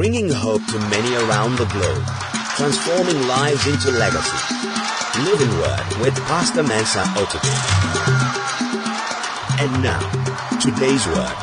bringing hope to many around the globe, transforming lives into legacy. Living Word with Pastor Mensa Otabil. And now, today's word.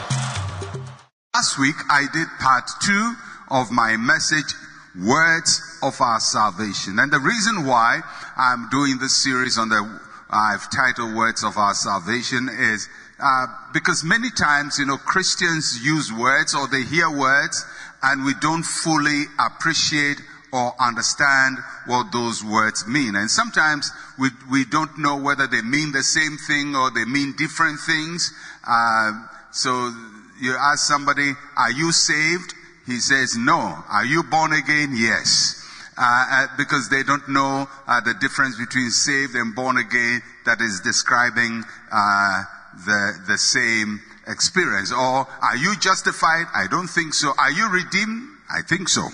Last week I did part two of my message, Words of Our Salvation. And the reason why I'm doing this series on the, I've titled Words of Our Salvation is uh, because many times, you know, Christians use words or they hear words and we don't fully appreciate or understand what those words mean. And sometimes we, we don't know whether they mean the same thing or they mean different things. Uh, so you ask somebody, are you saved? He says, no. Are you born again? Yes. Uh, uh, because they don't know uh, the difference between saved and born again that is describing uh, the, the same experience. Or are you justified? I don't think so. Are you redeemed? I think so.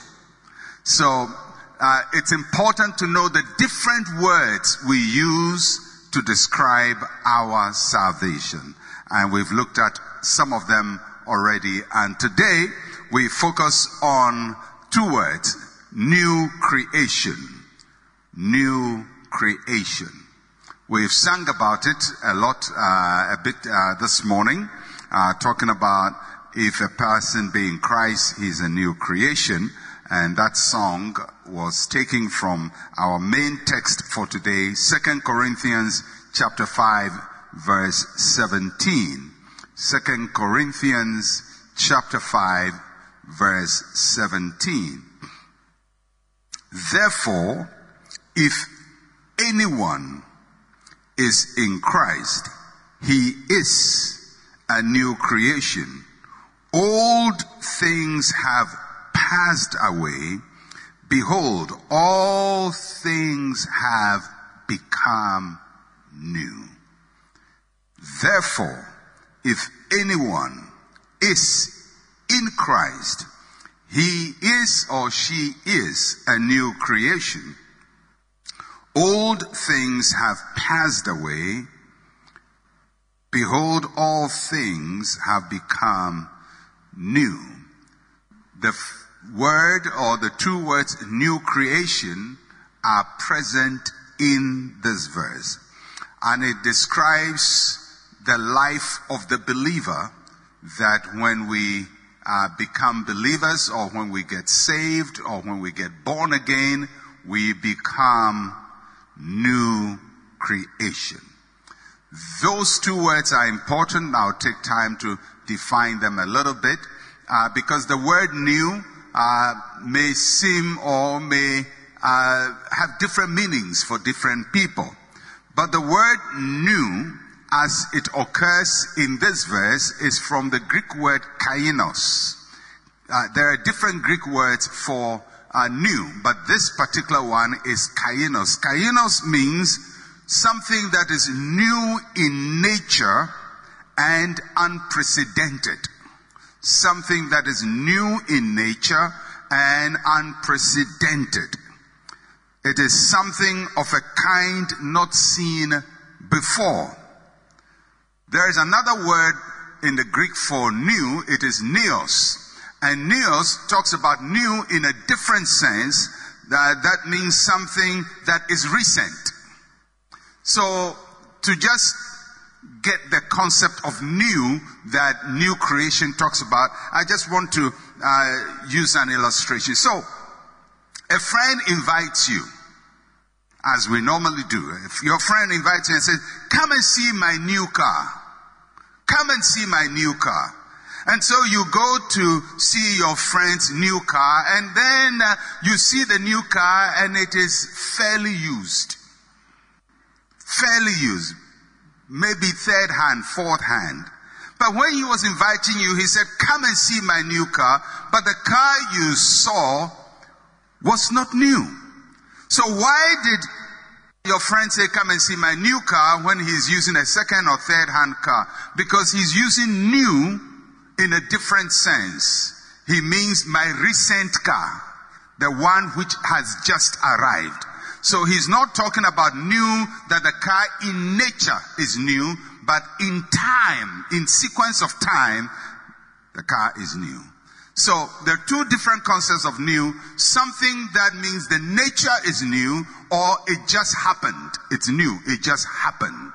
So, uh, it's important to know the different words we use to describe our salvation. And we've looked at some of them already. And today we focus on two words. New creation. New creation. We've sung about it a lot, uh, a bit uh, this morning, uh, talking about if a person be in Christ, he's a new creation. And that song was taken from our main text for today, 2 Corinthians chapter 5, verse 17. 2 Corinthians chapter 5, verse 17. Therefore, if anyone is in Christ, he is a new creation. Old things have passed away. Behold, all things have become new. Therefore, if anyone is in Christ, he is or she is a new creation. Old things have passed away. Behold, all things have become new. The f- word or the two words new creation are present in this verse. And it describes the life of the believer that when we uh, become believers or when we get saved or when we get born again, we become new creation. Those two words are important. I'll take time to define them a little bit uh, because the word new uh, may seem or may uh, have different meanings for different people. But the word new, as it occurs in this verse, is from the Greek word kainos. Uh, there are different Greek words for are new, but this particular one is kainos. Kainos means something that is new in nature and unprecedented. Something that is new in nature and unprecedented. It is something of a kind not seen before. There is another word in the Greek for new. It is neos. And neos talks about new in a different sense. That, that means something that is recent. So to just get the concept of new that new creation talks about, I just want to uh, use an illustration. So a friend invites you, as we normally do. If your friend invites you and says, "Come and see my new car," come and see my new car. And so you go to see your friend's new car and then uh, you see the new car and it is fairly used. Fairly used. Maybe third hand, fourth hand. But when he was inviting you, he said, come and see my new car. But the car you saw was not new. So why did your friend say, come and see my new car when he's using a second or third hand car? Because he's using new in a different sense. He means my recent car, the one which has just arrived. So he's not talking about new, that the car in nature is new, but in time, in sequence of time, the car is new. So there are two different concepts of new. Something that means the nature is new or it just happened. It's new. It just happened.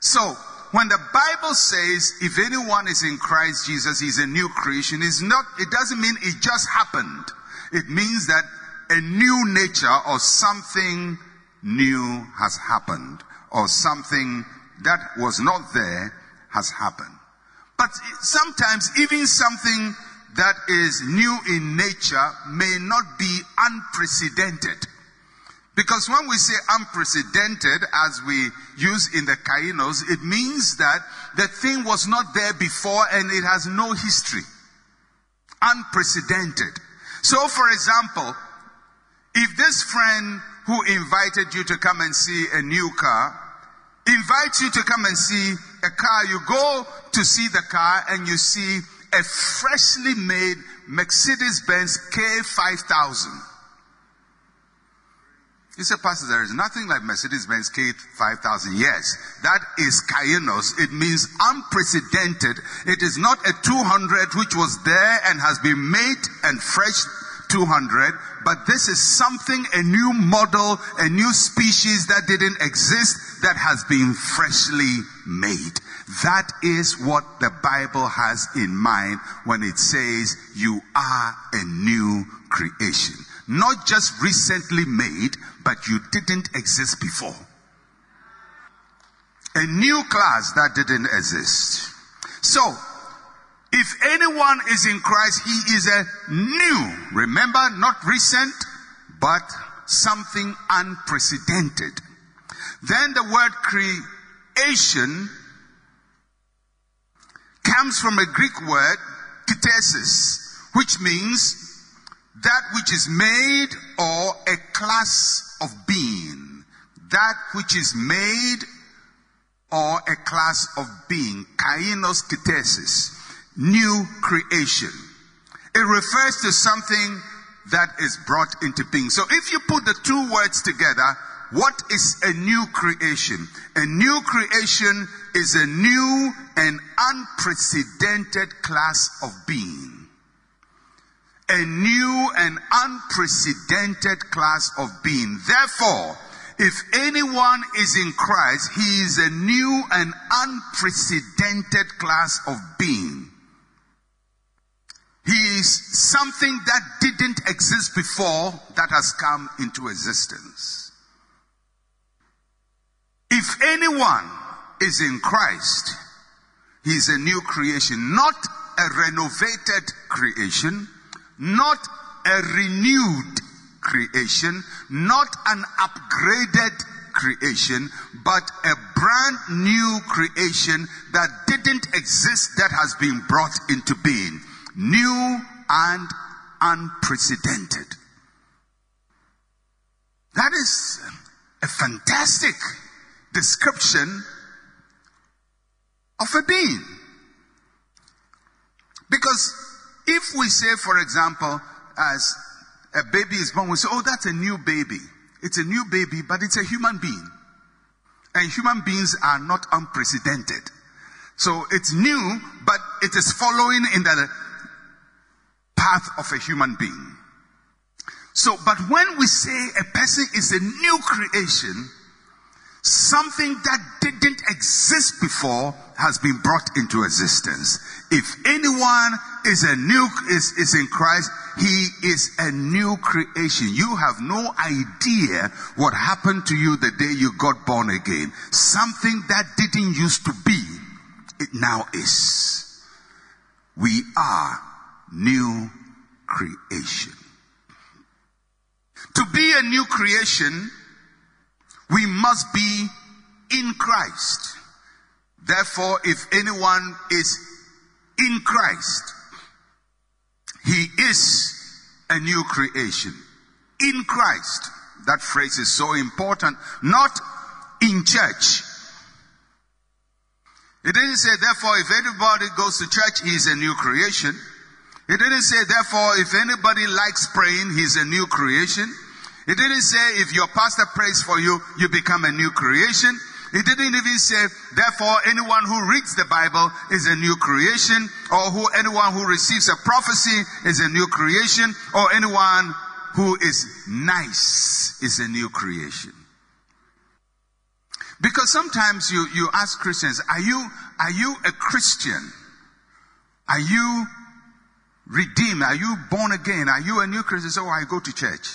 So when the Bible says if anyone is in Christ Jesus, he's a new creation, it's not, it doesn't mean it just happened. It means that a new nature or something new has happened or something that was not there has happened. But sometimes even something that is new in nature may not be unprecedented. Because when we say unprecedented, as we use in the kainos, it means that the thing was not there before and it has no history. Unprecedented. So for example, if this friend who invited you to come and see a new car invites you to come and see a car, you go to see the car and you see a freshly made Mercedes-Benz K5000. You say, Pastor, there is nothing like Mercedes-Benz K5000. Yes, that is kainos. It means unprecedented. It is not a 200 which was there and has been made and fresh 200, but this is something, a new model, a new species that didn't exist that has been freshly made. That is what the Bible has in mind when it says you are a new creation. Not just recently made, but you didn't exist before. A new class that didn't exist. So, if anyone is in Christ, he is a new. Remember, not recent, but something unprecedented. Then the word creation comes from a Greek word, ktisis, which means that which is made or a class of being. That which is made or a class of being. Kainos ktisis. New creation. It refers to something that is brought into being. So if you put the two words together, what is a new creation? A new creation is a new and unprecedented class of being. A new and unprecedented class of being. Therefore, if anyone is in Christ, he is a new and unprecedented class of being. He is something that didn't exist before that has come into existence. If anyone is in Christ, he is a new creation, not a renovated creation, not a renewed creation, not an upgraded creation, but a brand new creation that didn't exist that has been brought into being. New and unprecedented. That is a fantastic description of a being. Because if we say, for example, as a baby is born, we say, oh, that's a new baby. It's a new baby, but it's a human being. And human beings are not unprecedented. So it's new, but it is following in the path of a human being. So, but when we say a person is a new creation, Something that didn't exist before has been brought into existence. If anyone is a new, is, is in Christ, he is a new creation. You have no idea what happened to you the day you got born again. Something that didn't used to be, it now is. We are new creation. To be a new creation we must be in Christ. Therefore, if anyone is in Christ, he is a new creation. In Christ. That phrase is so important. Not in church. It didn't say, therefore, if anybody goes to church, he's a new creation. It didn't say, therefore, if anybody likes praying, he's a new creation. It didn't say if your pastor prays for you, you become a new creation. It didn't even say, therefore anyone who reads the Bible is a new creation, or who anyone who receives a prophecy is a new creation, or anyone who is nice is a new creation. Because sometimes you, you ask Christians, are you, are you a Christian? Are you redeemed? Are you born again? Are you a new Christian? So I go to church.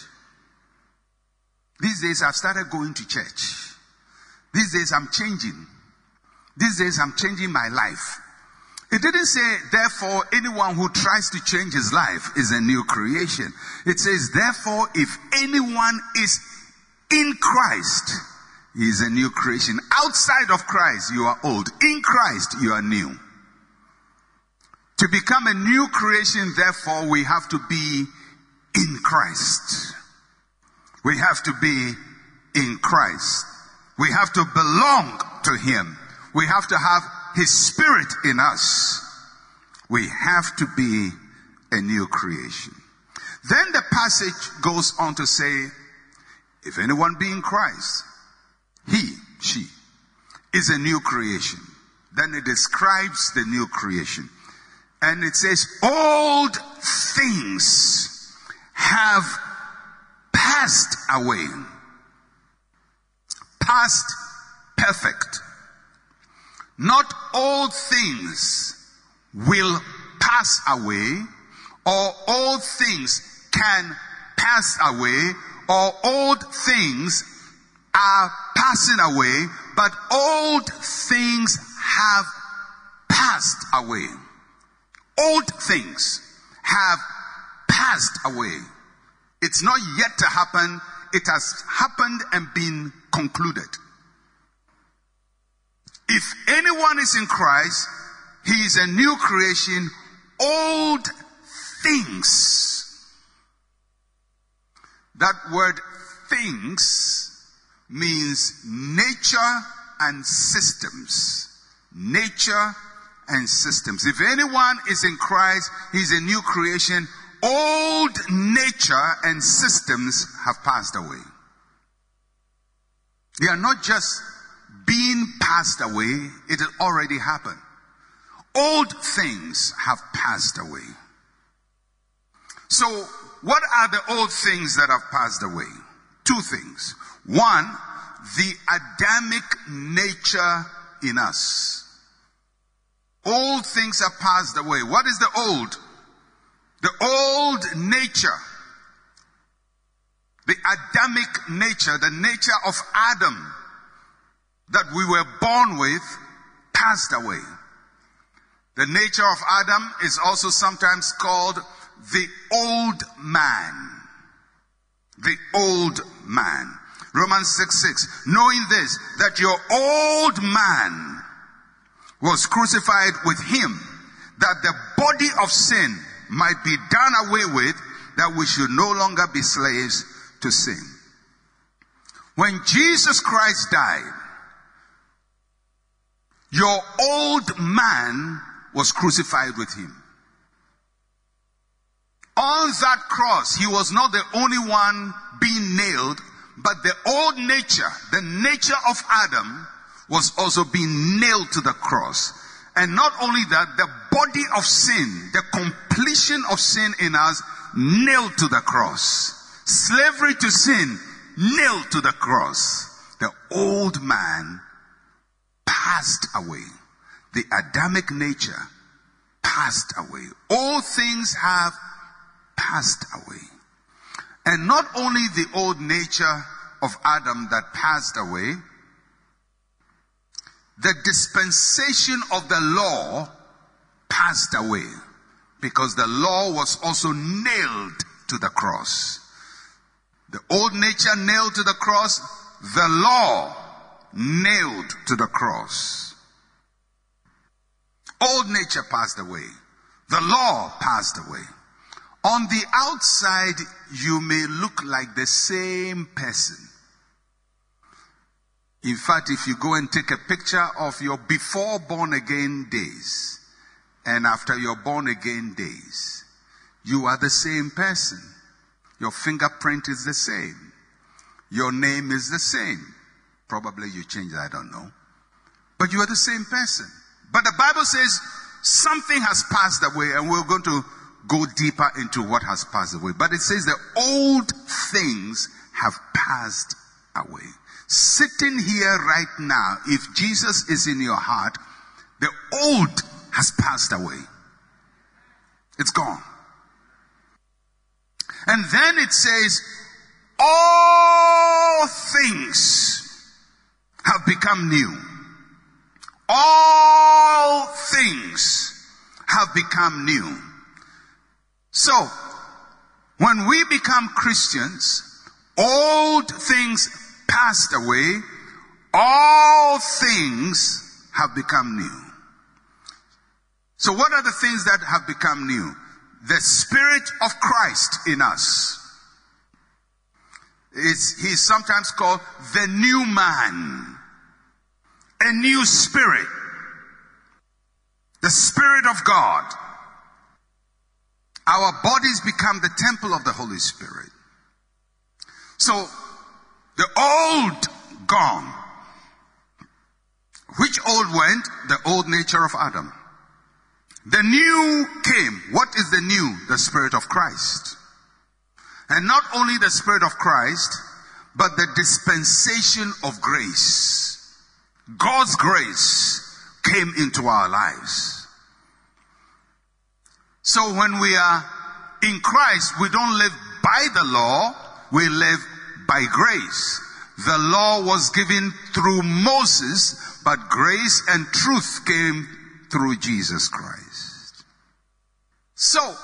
These days I've started going to church. These days I'm changing. These days I'm changing my life. It didn't say, therefore, anyone who tries to change his life is a new creation. It says, therefore, if anyone is in Christ, he is a new creation. Outside of Christ, you are old. In Christ, you are new. To become a new creation, therefore, we have to be in Christ. We have to be in Christ. We have to belong to Him. We have to have His Spirit in us. We have to be a new creation. Then the passage goes on to say, if anyone be in Christ, he, she, is a new creation. Then it describes the new creation. And it says, old things have passed away past perfect. Not all things will pass away or all things can pass away or old things are passing away, but old things have passed away. Old things have passed away. It's not yet to happen. It has happened and been concluded. If anyone is in Christ, he is a new creation. Old things. That word things means nature and systems. Nature and systems. If anyone is in Christ, he's a new creation. Old nature and systems have passed away. They are not just being passed away, it has already happened. Old things have passed away. So, what are the old things that have passed away? Two things. One, the Adamic nature in us. Old things are passed away. What is the old? The old nature the Adamic nature, the nature of Adam that we were born with passed away. The nature of Adam is also sometimes called the old man. The old man. Romans 6 6. Knowing this, that your old man was crucified with him, that the body of sin might be done away with, that we should no longer be slaves to sin. When Jesus Christ died, your old man was crucified with him. On that cross, he was not the only one being nailed, but the old nature, the nature of Adam, was also being nailed to the cross. And not only that, the body of sin, the completion of sin in us, nailed to the cross slavery to sin, nailed to the cross. The old man passed away. The Adamic nature passed away. All things have passed away. And not only the old nature of Adam that passed away, the dispensation of the law passed away because the law was also nailed to the cross. The old nature nailed to the cross, the law nailed to the cross. Old nature passed away. The law passed away. On the outside, you may look like the same person. In fact, if you go and take a picture of your before born again days and after your born again days, you are the same person. Your fingerprint is the same. Your name is the same. Probably you changed, I don't know. But you are the same person. But the Bible says something has passed away and we're going to go deeper into what has passed away. But it says the old things have passed away. Sitting here right now, if Jesus is in your heart, the old has passed away. It's gone. And then it says, all things have become new. All things have become new. So, when we become Christians, old things passed away, all things have become new. So what are the things that have become new? The Spirit of Christ in us. It's, he's sometimes called the new man. A new spirit. The Spirit of God. Our bodies become the temple of the Holy Spirit. So, the old gone. Which old went? The old nature of Adam. The new came. What is the new? The Spirit of Christ. And not only the Spirit of Christ, but the dispensation of grace. God's grace came into our lives. So when we are in Christ, we don't live by the law, we live by grace. The law was given through Moses, but grace and truth came through Jesus Christ. So,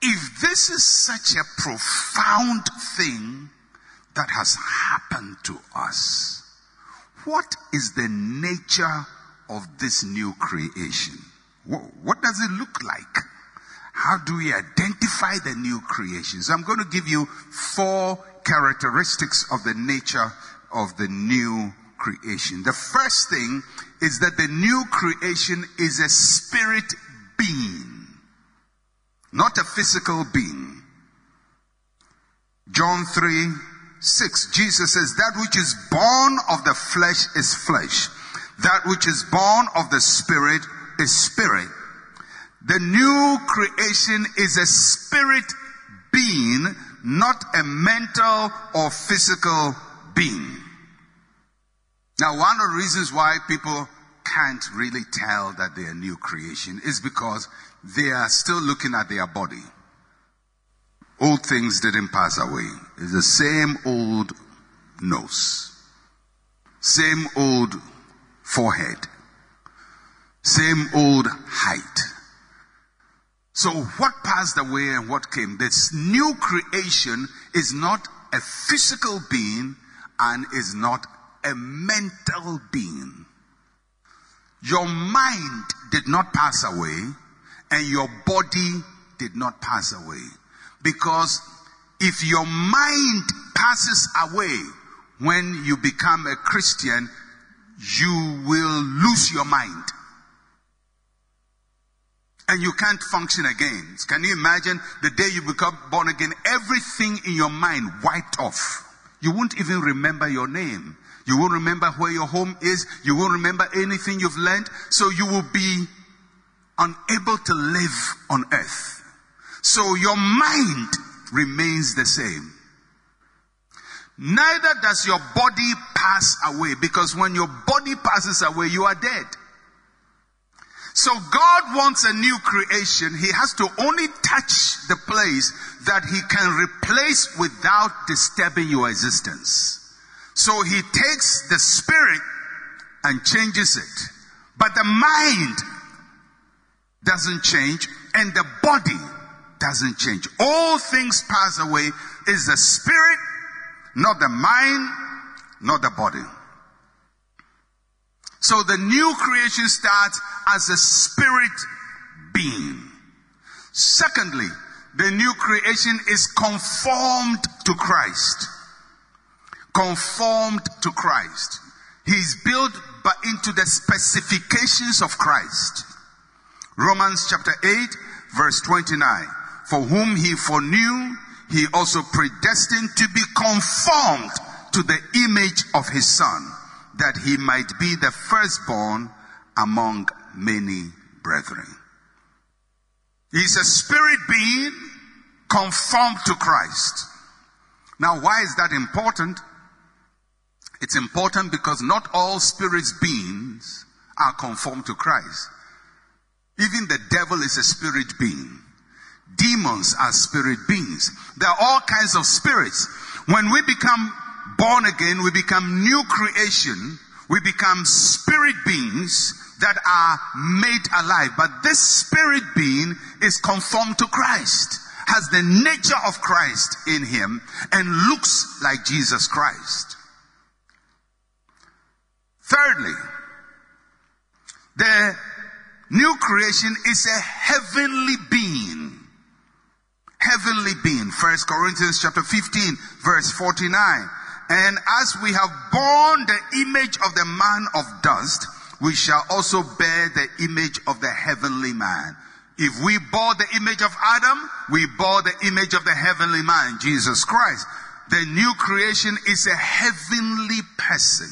if this is such a profound thing that has happened to us, what is the nature of this new creation? What, does it look like? How do we identify the new creation? So I'm going to give you four characteristics of the nature of the new creation. The first thing is that the new creation is a spirit being, not a physical being. John 3 6, Jesus says, That which is born of the flesh is flesh, that which is born of the spirit is spirit. The new creation is a spirit being, not a mental or physical being. Now, one of the reasons why people can't really tell that they are a new creation is because they are still looking at their body. Old things didn't pass away. It's the same old nose, same old forehead, same old height. So what passed away and what came? This new creation is not a physical being and is not a mental being. Your mind did not pass away and your body did not pass away. Because if your mind passes away when you become a Christian, you will lose your mind. And you can't function again. Can you imagine the day you become born again, everything in your mind wiped off. You won't even remember your name. You won't remember where your home is. You won't remember anything you've learned. So you will be unable to live on earth. So your mind remains the same. Neither does your body pass away because when your body passes away, you are dead. So God wants a new creation. He has to only touch the place that he can replace without disturbing your existence. So he takes the spirit and changes it. But the mind doesn't change and the body doesn't change. All things pass away is the spirit, not the mind, not the body. So the new creation starts as a spirit being. Secondly, the new creation is conformed to Christ. Conformed to Christ. He's built but into the specifications of Christ. Romans chapter 8 verse 29. For whom he foreknew, he also predestined to be conformed to the image of his son, that he might be the firstborn among many brethren. He's a spirit being conformed to Christ. Now, why is that important? It's important because not all spirit beings are conformed to Christ. Even the devil is a spirit being. Demons are spirit beings. There are all kinds of spirits. When we become born again, we become new creation. We become spirit beings that are made alive. But this spirit being is conformed to Christ, has the nature of Christ in him, and looks like Jesus Christ. Thirdly, the new creation is a heavenly being. Heavenly being. First Corinthians chapter 15 verse 49. And as we have borne the image of the man of dust, we shall also bear the image of the heavenly man. If we bore the image of Adam, we bore the image of the heavenly man, Jesus Christ. The new creation is a heavenly person.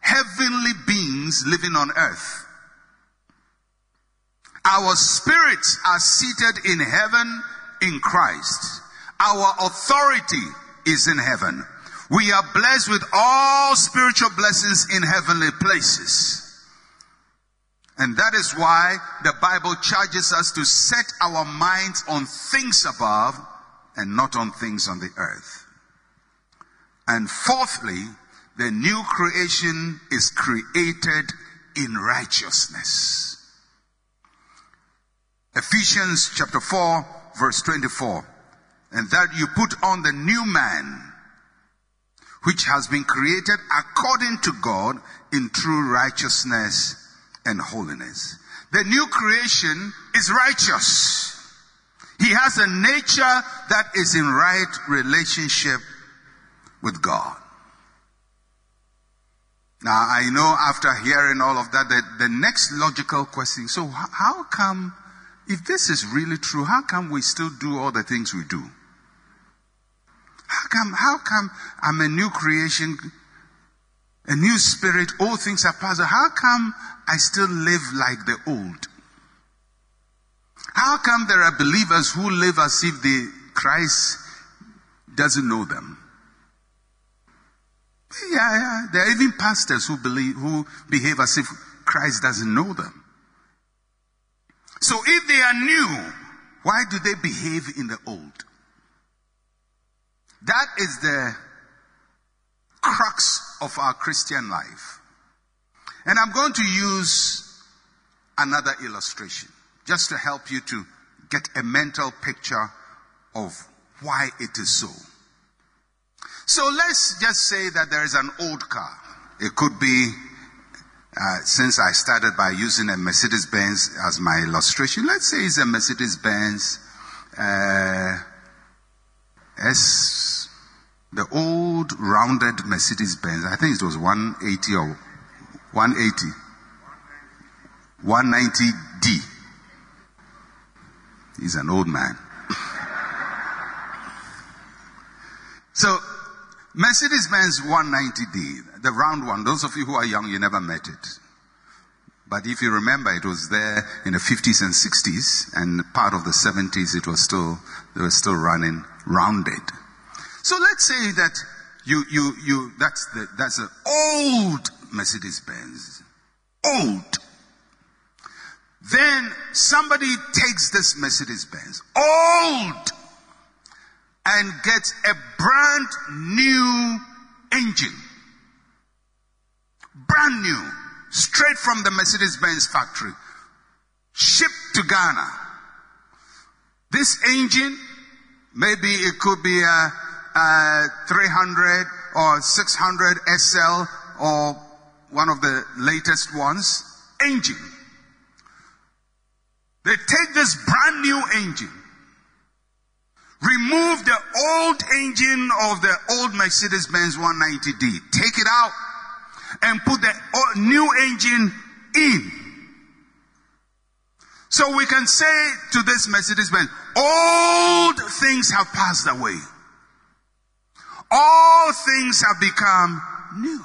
Heavenly beings living on earth. Our spirits are seated in heaven in Christ. Our authority is in heaven. We are blessed with all spiritual blessings in heavenly places. And that is why the Bible charges us to set our minds on things above and not on things on the earth. And fourthly, the new creation is created in righteousness. Ephesians chapter 4 verse 24. And that you put on the new man which has been created according to God in true righteousness and holiness. The new creation is righteous. He has a nature that is in right relationship with God. Now, I know after hearing all of that, that the next logical question, so how come, if this is really true, how come we still do all the things we do? How come, how come I'm a new creation, a new spirit, all things are past? How come I still live like the old? How come there are believers who live as if the Christ doesn't know them? Yeah, yeah. There are even pastors who believe, who behave as if Christ doesn't know them. So if they are new, why do they behave in the old? That is the crux of our Christian life. And I'm going to use another illustration just to help you to get a mental picture of why it is so. So let's just say that there is an old car. It could be, uh, since I started by using a Mercedes Benz as my illustration, let's say it's a Mercedes Benz uh, S the old rounded Mercedes Benz, I think it was 180 or 180, 190D. He's an old man. so, Mercedes Benz 190D, the round one, those of you who are young, you never met it. But if you remember, it was there in the 50s and 60s, and part of the 70s, it was still, they were still running rounded. So let's say that you, you, you, that's the, that's an old Mercedes Benz. Old. Then somebody takes this Mercedes Benz, old, and gets a brand new engine. Brand new. Straight from the Mercedes Benz factory. Shipped to Ghana. This engine, maybe it could be a uh, 300 or 600 SL or one of the latest ones engine. They take this brand new engine, remove the old engine of the old Mercedes Benz 190D, take it out, and put the new engine in. So we can say to this Mercedes Benz, old things have passed away. all things have become new.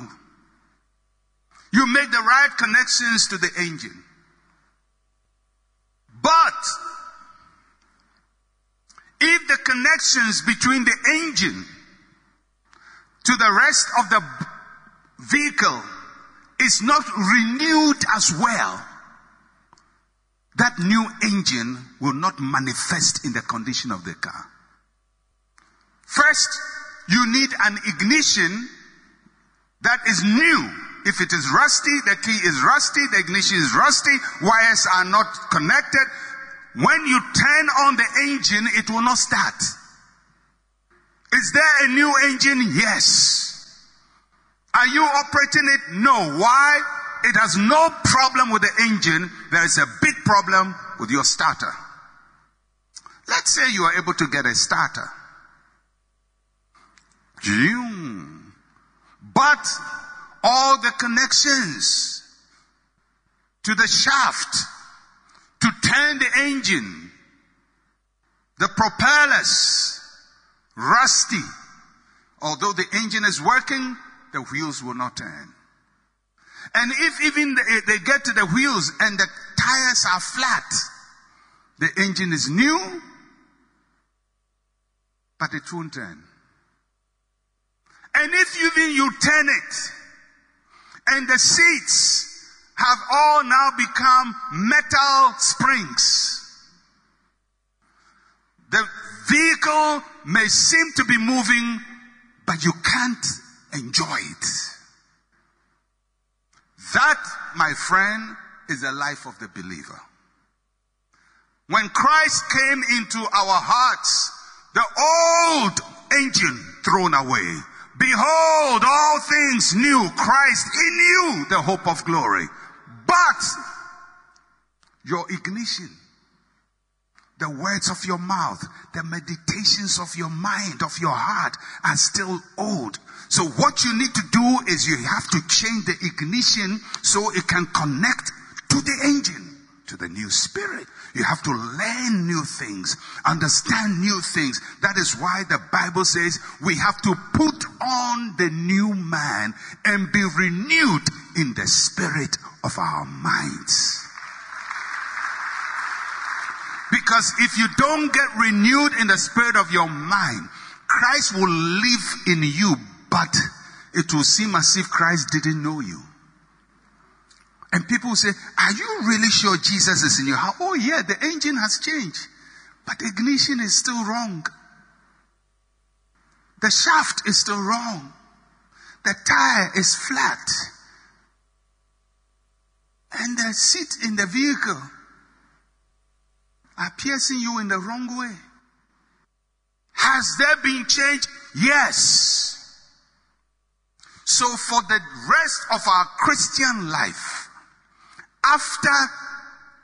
You make the right connections to the engine. But if the connections between the engine to the rest of the vehicle is not renewed as well, that new engine will not manifest in the condition of the car. First, you need an ignition that is new. If it is rusty, the key is rusty, the ignition is rusty, wires are not connected. When you turn on the engine, it will not start. Is there a new engine? Yes. Are you operating it? No. Why? It has no problem with the engine. There is a big problem with your starter. Let's say you are able to get a starter. But all the connections to the shaft to turn the engine, the propellers, rusty. Although the engine is working, the wheels will not turn. And if even they get to the wheels and the tires are flat, the engine is new, but it won't turn. And if even you turn it, and the seats have all now become metal springs, the vehicle may seem to be moving, but you can't enjoy it. That, my friend, is the life of the believer. When Christ came into our hearts, the old engine thrown away. Behold, all things new, Christ in you, the hope of glory. But your ignition, the words of your mouth, the meditations of your mind, of your heart are still old. So what you need to do is you have to change the ignition so it can connect to the engine, to the new spirit. You have to learn new things, understand new things. That is why the Bible says we have to put on the new man and be renewed in the spirit of our minds. Because if you don't get renewed in the spirit of your mind, Christ will live in you but it will seem as if Christ didn't know you. And people say, Are you really sure Jesus is in your heart? Oh, yeah, the engine has changed, but the ignition is still wrong. The shaft is still wrong. The tire is flat. And the seat in the vehicle are piercing you in the wrong way. Has there been change? Yes. So for the rest of our Christian life, after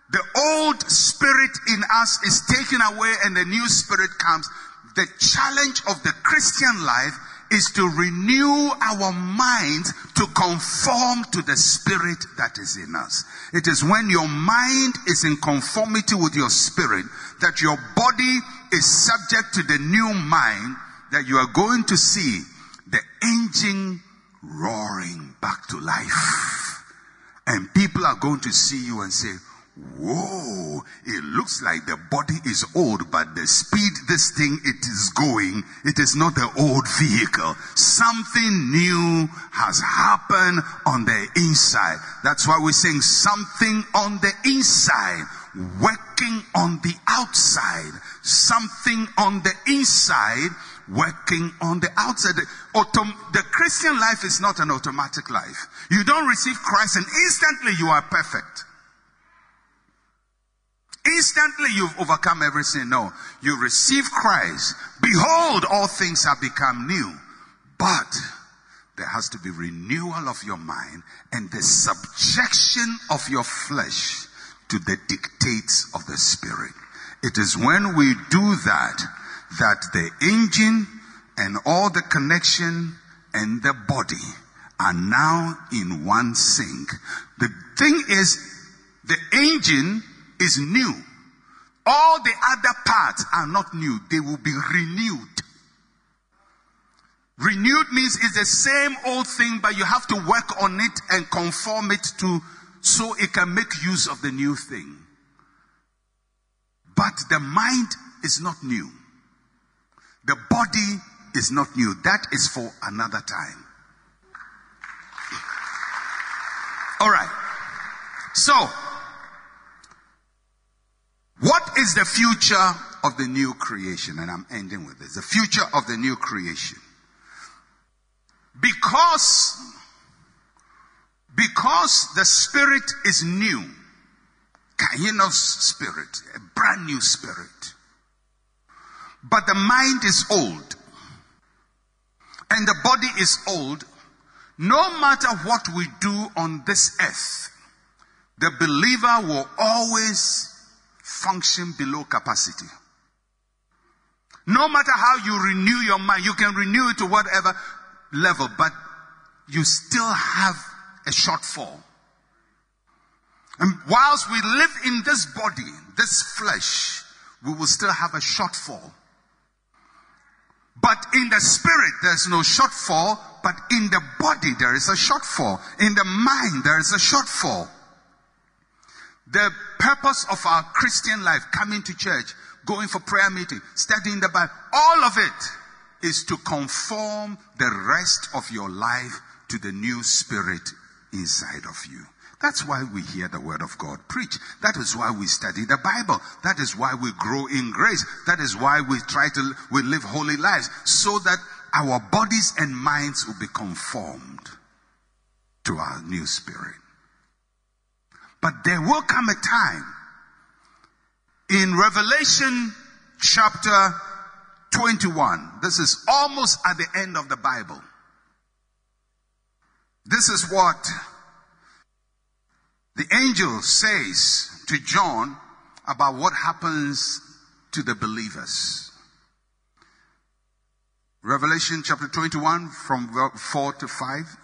the old spirit in us is taken away and the new spirit comes, the challenge of the Christian life is to renew our minds to conform to the spirit that is in us. It is when your mind is in conformity with your spirit that your body is subject to the new mind that you are going to see the engine roaring back to life. And people are going to see you and say, Whoa, it looks like the body is old, but the speed this thing it is going, it is not an old vehicle. Something new has happened on the inside. That's why we're saying something on the inside, working on the outside. Something on the inside working on the outside. The, autom- the Christian life is not an automatic life. You don't receive Christ and instantly you are perfect. Instantly you've overcome everything. No, you receive Christ. Behold, all things have become new. But there has to be renewal of your mind and the subjection of your flesh to the dictates of the spirit. It is when we do that that the engine and all the connection and the body are now in one sync. The thing is, the engine is new. All the other parts are not new. They will be renewed. Renewed means it's the same old thing, but you have to work on it and conform it to so it can make use of the new thing. But the mind is not new. The body is not new. That is for another time. All right. So, what is the future of the new creation? And I'm ending with this. The future of the new creation. Because, because the spirit is new, Kainos spirit, a brand new spirit. But the mind is old. And the body is old. No matter what we do on this earth, the believer will always function below capacity. No matter how you renew your mind, you can renew it to whatever level, but you still have a shortfall. And whilst we live in this body, this flesh, we will still have a shortfall. But in the spirit, there's no shortfall, but in the body, there is a shortfall. In the mind, there is a shortfall. The purpose of our Christian life, coming to church, going for prayer meeting, studying the Bible, all of it is to conform the rest of your life to the new spirit inside of you. That's why we hear the word of God preach. That is why we study the Bible. That is why we grow in grace. That is why we try to we live holy lives so that our bodies and minds will be conformed to our new spirit. But there will come a time in Revelation chapter 21. This is almost at the end of the Bible. This is what the angel says to John about what happens to the believers. Revelation chapter 21 from 4 to 5.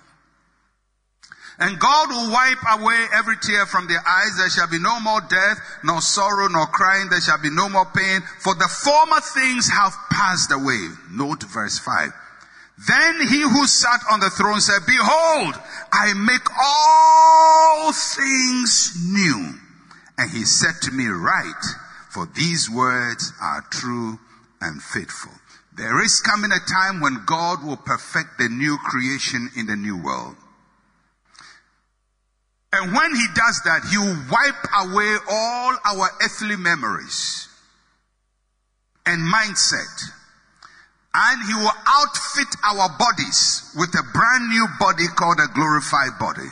And God will wipe away every tear from their eyes. There shall be no more death, nor sorrow, nor crying. There shall be no more pain, for the former things have passed away. Note verse 5. Then he who sat on the throne said, Behold, I make all things new. And he said to me, Write, for these words are true and faithful. There is coming a time when God will perfect the new creation in the new world. And when he does that, he will wipe away all our earthly memories and mindset. And he will outfit our bodies with a brand new body called a glorified body.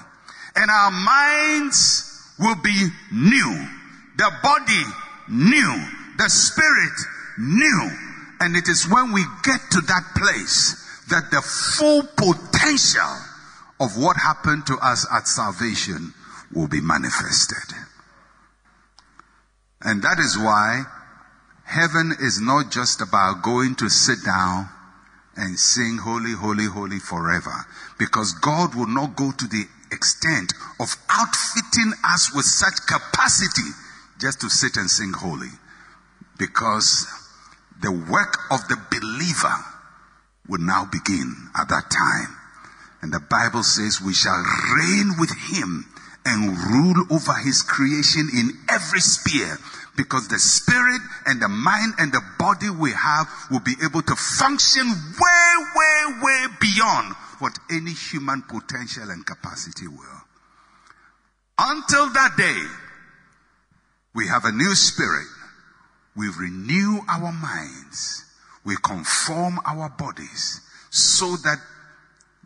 And our minds will be new. The body new. The spirit new. And it is when we get to that place that the full potential of what happened to us at salvation will be manifested. And that is why heaven is not just about going to sit down and sing holy, holy, holy forever. Because God will not go to the extent of outfitting us with such capacity just to sit and sing holy. Because the work of the believer will now begin at that time. And the Bible says we shall reign with him and rule over his creation in every sphere because the spirit and the mind and the body we have will be able to function way, way, way beyond what any human potential and capacity will. Until that day, we have a new spirit. We renew our minds. We conform our bodies so that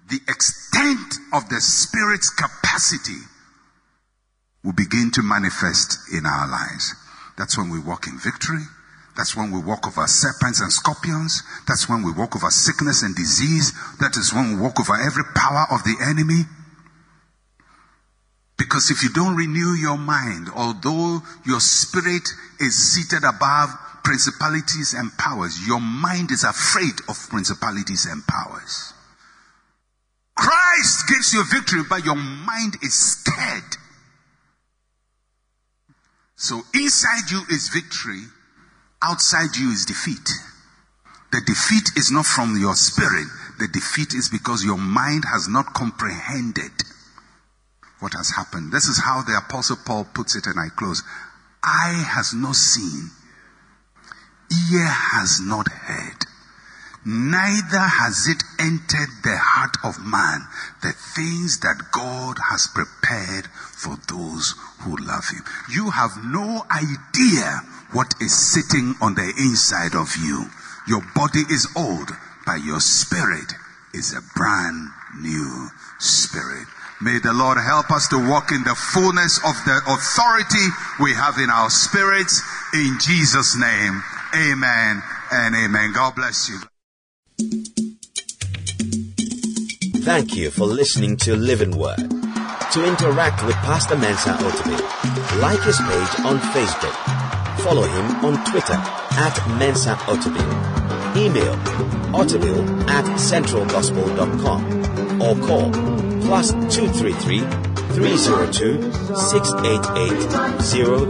the extent of the Spirit's capacity will begin to manifest in our lives. That's when we walk in victory. That's when we walk over serpents and scorpions. That's when we walk over sickness and disease. That is when we walk over every power of the enemy. Because if you don't renew your mind, although your spirit is seated above principalities and powers, your mind is afraid of principalities and powers. Christ gives you victory, but your mind is scared. So inside you is victory, outside you is defeat. The defeat is not from your spirit. The defeat is because your mind has not comprehended what has happened. This is how the apostle Paul puts it and I close. Eye has not seen, ear has not heard, neither has it entered the heart of man the things that God has prepared for those who love him. You have no idea what is sitting on the inside of you. Your body is old, but your spirit is a brand new spirit. May the Lord help us to walk in the fullness of the authority we have in our spirits. In Jesus' name, amen and amen. God bless you. Thank you for listening to Living Word. To interact with Pastor Mensa Otabil, like his page on Facebook. Follow him on Twitter at Mensa Otabil. Email otabil at centralgospel.com or call plus 233 302 688 000.